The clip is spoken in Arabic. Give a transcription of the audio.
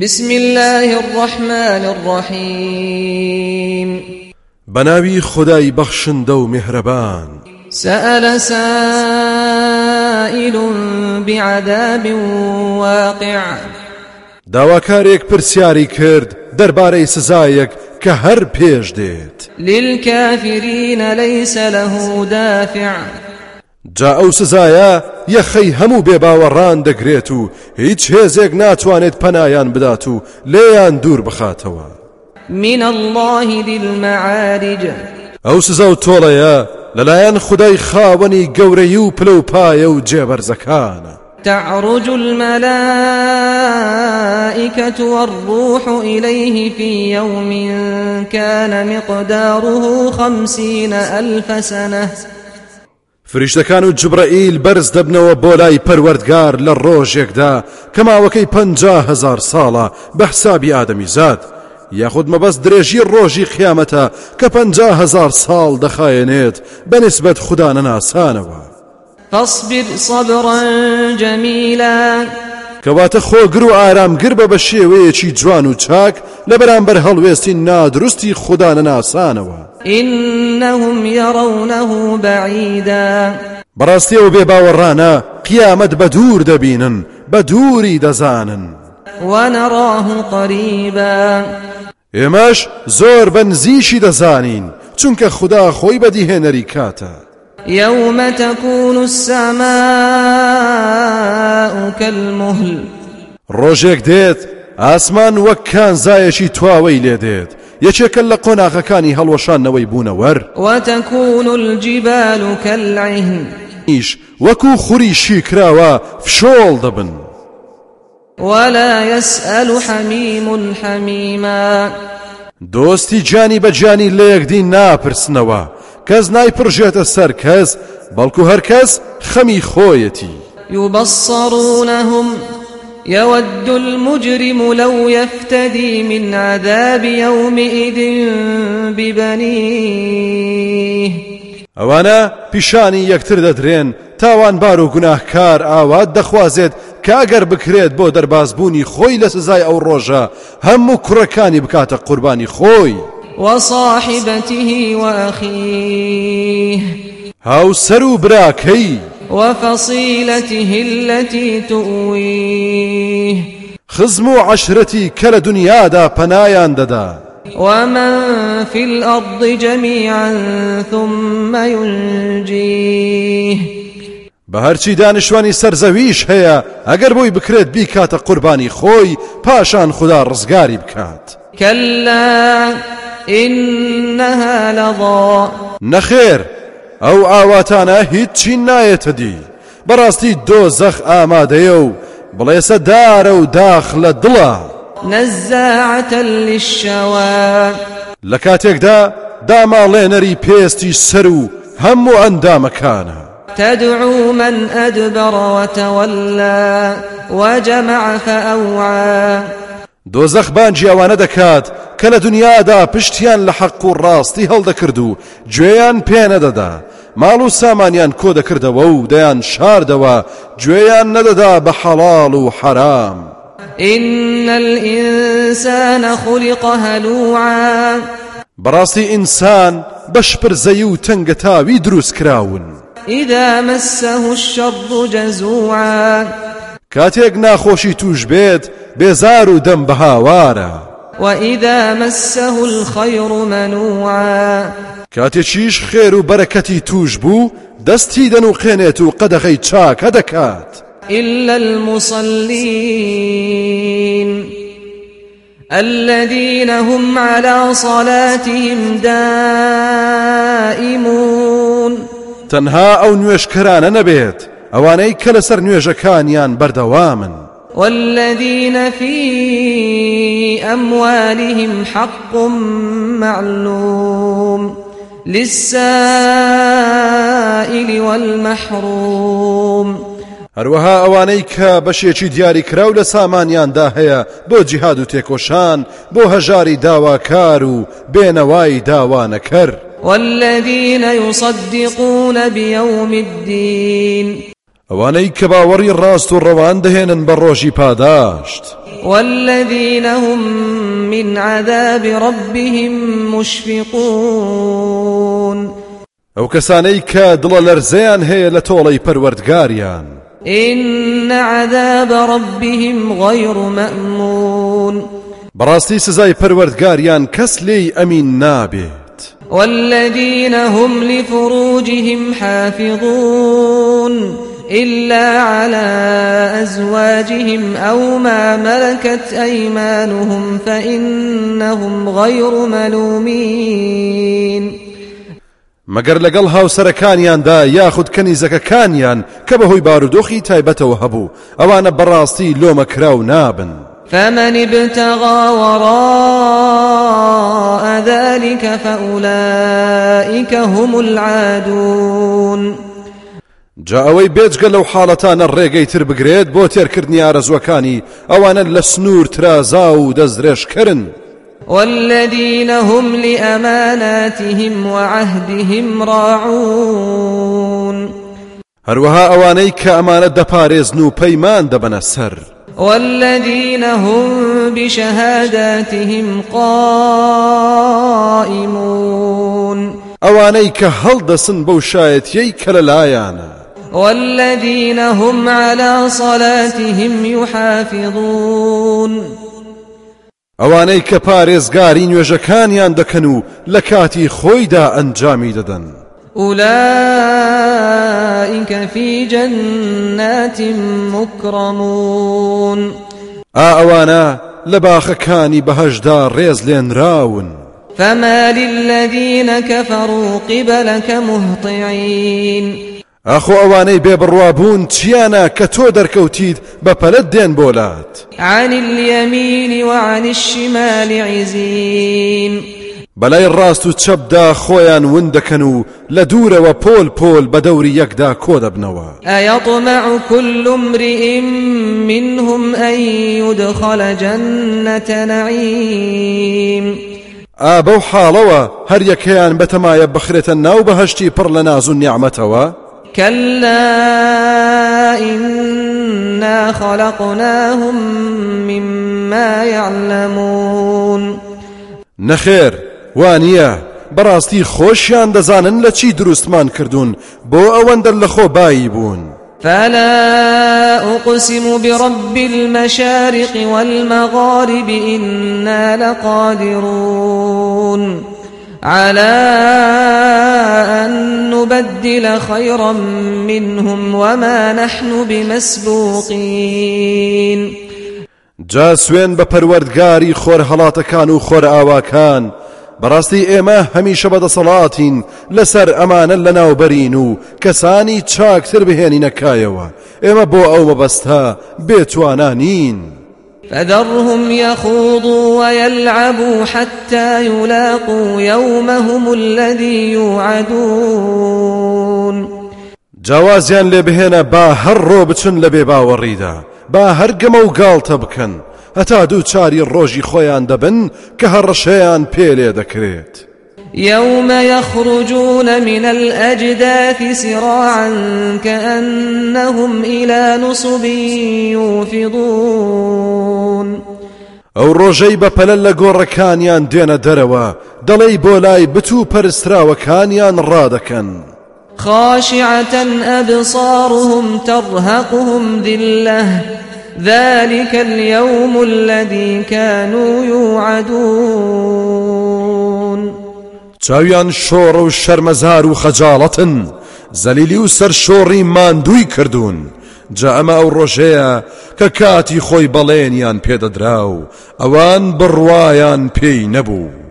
بسم الله الرحمن الرحيم. بەناوی خودای بەخشندە و میهرەبان. سأل سائل بعذاب واقع. داواکارێک پرسیاری کرد دەربارەی سزایەک کە هەر پێش دێت. للكافرين ليس له دافع. جا ئەو سزایە یەخەی هەموو بێباوەڕان دەگرێت و هیچ هێزێک ناتوانێت پەنایان بدات و لێیان دوور بخاتەوە من الله ذي المعارج. ئەو سزا و تۆڵەیە لەلایەن خدای خاوەنی گەورەی و پلە و پایە و جێبەرزەکانە تعرج الملائكة والروح إليه في يوم كان مقداره خمسين ألف سنة. فریشتەکان و جبرائیل بەرز دەبنەوە بۆ لای پەروەردگار لە ڕۆژێکدا کە ماوەکەی هزار ساڵە بە حسابی ئادەمی زاد. یاخود مەبەست درێژی ڕۆژی قیامەتە کە هزار ساڵ دەخایەنێت بەنسبەت خوددا نەناسانەوە. فاصبر صبرا جميلا. کەواتە خۆگر و ئارامگر بە بە شێوەیەکی جوان و چاک لە بەرامبەر هەڵوێستی نادروستی خوددا نەناسانەوە. إنهم يرونه بعيدا. بەڕاستیەوە بێ باوەڕانە قیامەت بە دوور دەبینن بە دووری دەزانن. ونراه قريبا. ئێمەش زۆر بەنزیشی دەزانین چونکە خوددا خۆی بەدیهێنەری کاتە. يوم تكون السماء كالمهل. ڕۆژێک دێت ئاسمان وەک کانزایەکی تواوەی لێ دێت. یەکێکە لە قۆناغەکانی هەڵوەشانەوەی بوونەوەر وتكون الجبال كالعهن. ئیش وەکو خوری شیکراوە فشۆڵ دەبن. ولا يسأل حميم حميما. دۆستی جانی بە جانی لە یەکدی ناپرسنەوە. کەس نایپڕژێتە سەر کەس بەڵکو هەر کەس خەمی خۆیەتی. يبصرونهم يود المجرم لو يفتدي من عذاب يومئذ ببنيه ئەوانە پیشانی یەکتر دەدرێن تاوانبار و گوناهکار ئاوات دەخوازێت کاگەر بکرێت بۆ دەربازبوونی خۆی لە سزای ئەو ڕۆژە هەموو کوڕەکانی بکاتە قوربانی خۆی. وصاحبته وأخيه. هاو سەر و براکەی وفصيلته التي تؤويه. خزم و عشرەتی کە لە دنیادا پەنایان دەدا ومن في الأرض جميعا ثم ينجيه. بە هەرچی دانیشتوانی سەرزەویش هەیە ئەگەر بۆی بکرێت بیکاتە قوربانی خۆی پاشان خوددا ڕزگاری بکات. كلا إنها لظى. نەخێر ئەو ئاواتانە هیچی نایەتە دی بەڕاستی دۆزەخ ئامادەیە و بڵێسە دارە و داخ لە دڵە نزاعة للشوى لە کاتێکدا داماڵێنەری پێستی سەر و هەموو ئەندامەکانە. تدعو من أدبر وتولى وجمع فأوعى دۆزەخ بانجی ئەوانە دەکات کە لە دنیادا پشتیان لە حەق و ڕاستی هەڵدەکرد و گوێیان پێنەدەدا ماڵ و سامانیان کۆ دەکردەوە و دەیان شاردەوە گوێیان نەدەدا بە حەڵاڵ و حرام. إن الإنسان خلق هلوعا. بەڕاستی ئینسان بەشپرزەی و تەنگەتاوی دروست کراون. إذا مسه الشر جزوعا. کاتێک ناخۆشی توش بێت بێزار و دەم بە هاوارە وإذا مسه الخير منوعا کاتێکیش خێر و بەرەکەتی توش بوو دەستی دەنوقێنێت و قەدەغەی چاکە دەکات. إلا المصلين الذين هم على صلاتهم دائمون تەنها ئەو نوێشکەرانە نەبێت ئەوانەی کە لەسەر نوێژەکانیان بەردەوامن. والذين في أموالهم حق معلوم للسائل والمحروم. هەروەها ئەوانەی کە بەشێکی دیاری کراو لە سامانیاندا هەیە بۆ جیهاد و تێکۆشان بۆ هەژاری داواکار و بێنەوای داوانەکەر. والذين يصدقون بيوم الدين. ئەوانەی کە باوەڕی ڕاست و ڕەوان دەهێنن بە ڕۆژی پاداشت. والذين هم من عذاب ربهم مشفقون. ئەو کەسانەی کە دڵە لەرزەیان هەیە لە تۆڵەی پەروەردگاریان. إن عذاب ربهم غير مأمون. بەڕاستی سزای پەروەردگاریان کەس لێی ئەمین نابێت. والذين هم لفروجهم حافظون. إلا على أزواجهم أو ما ملكت أيمانهم فإنهم غير ملومين. مەگەر لەگەڵ هاوسەرەکانیاندا یاخود کەنیزەکەکانیان کە بەهۆی بارودۆخی تایبەتەوە هەبوو ئەوانە بەڕاستی لۆمەکراو نابن. فمن ابتغى وراء ذلك فأولئك هم العادون. جا ئەوەی بێجگە لەو حاڵەتانە ڕێگەی تر بگرێت بۆ تێرکردنی ئارەزوەکانی ئەوانە لە سنوور ترازا و دەستدرێژکردن والذين هم لأماناتهم وعهدهم راعون هەروەها ئەوانەی کە ئەمانە دەپارێزن و پەیمان دەبەنە سەر. والذين هم بشهاداتهم قائمون ئەوانەی کە هەڵدەسن بەو شایەتیەی کە لەلایەنە. والذين هم على صلاتهم يحافظون. ئەوانەی کە پارێزگاری نوێژەکانیان دەکەن و لە کاتی خۆیدا ئەنجامی دەدەن. أولئك في جنات مكرمون. ئا ئەوانە لە باخەکانی بەهەشدا ڕێز لێنراون فما للذين كفروا قبلك مهطعين. ئاخۆ ئەوانەی بێبڕوابوون چیانە کە تۆ دەرکەوتید بە پەلت دێن بۆلات؟ عن اليمين وعن الشمال عزين. بەلای ڕاست و چەپدا خۆیان ون دەکەن و لە دوورەوە پۆل پۆل بە دەوری یەکدا کۆ دەبنەوە. أيطمع كل امرئ منهم أن يدخل جنة نعيم. ئا بەو حاڵەوە هەر یەکەیان بەتەمایە بخرێتە ناو بەهشتی پڕ لە ناز و نیعمەتەوە كلا إنا خلقناهم مما يعلمون نەخێر وانە بەڕاستی خۆشیان دەزانن لە چی دروستمان ئەوەندە لە خۆ بایی بوون. فلا أقسم برب المشارق والمغارب إنا لقادرون على أن نبدل خيرا منهم وما نحن بمسبوقين. جا سوێن بە پەروەردگاری خۆر هەڵاتەکان و خۆر ئاواکان بەڕاستی ئێمە هەمیشە بەدەسەڵاتین لەسەر ئەمانە لە ناوبەرین و کەسانی چاکتر بهێنینە کایەوە ئێمە بۆ ئەو مەبەستا بێتوانانین. فذرهم يخوضوا ويلعبوا حتى يلاقوا يومهم الذي يوعدون جا وازیان لێ بهێنە با هەر ڕۆبچن لە بێ باوەڕیدا. با هەر گەمە و گاڵتە بکەن. هەتا دوو چاری ڕۆژی خۆیان دەبن کە هەڕەشەیان پێلێ دەکرێت. يوم يخرجون من الأجداث سراعا كأنهم إلى نصب يوفضون. ئەو ڕۆژەی بە پەلە لە گۆڕەکانیان دێنە دەرەوە دەڵێی بۆ لای بتوو پەرستراوەکانیان ڕادەکەن خاشعة أبصارهم ترهقهم ذلة ذلك اليوم الذي كانوا يوعدون. چاویان شۆڕە و شەرمەزار و خەجاڵەتن. زەلیلی و سەر شۆڕی ماندووی کردوون. جا ئەمە ئەو ڕۆژەیە کە کاتی خۆی بەڵێنیان پێدەدرا و ئەوان بڕوایان پێی نەبوو.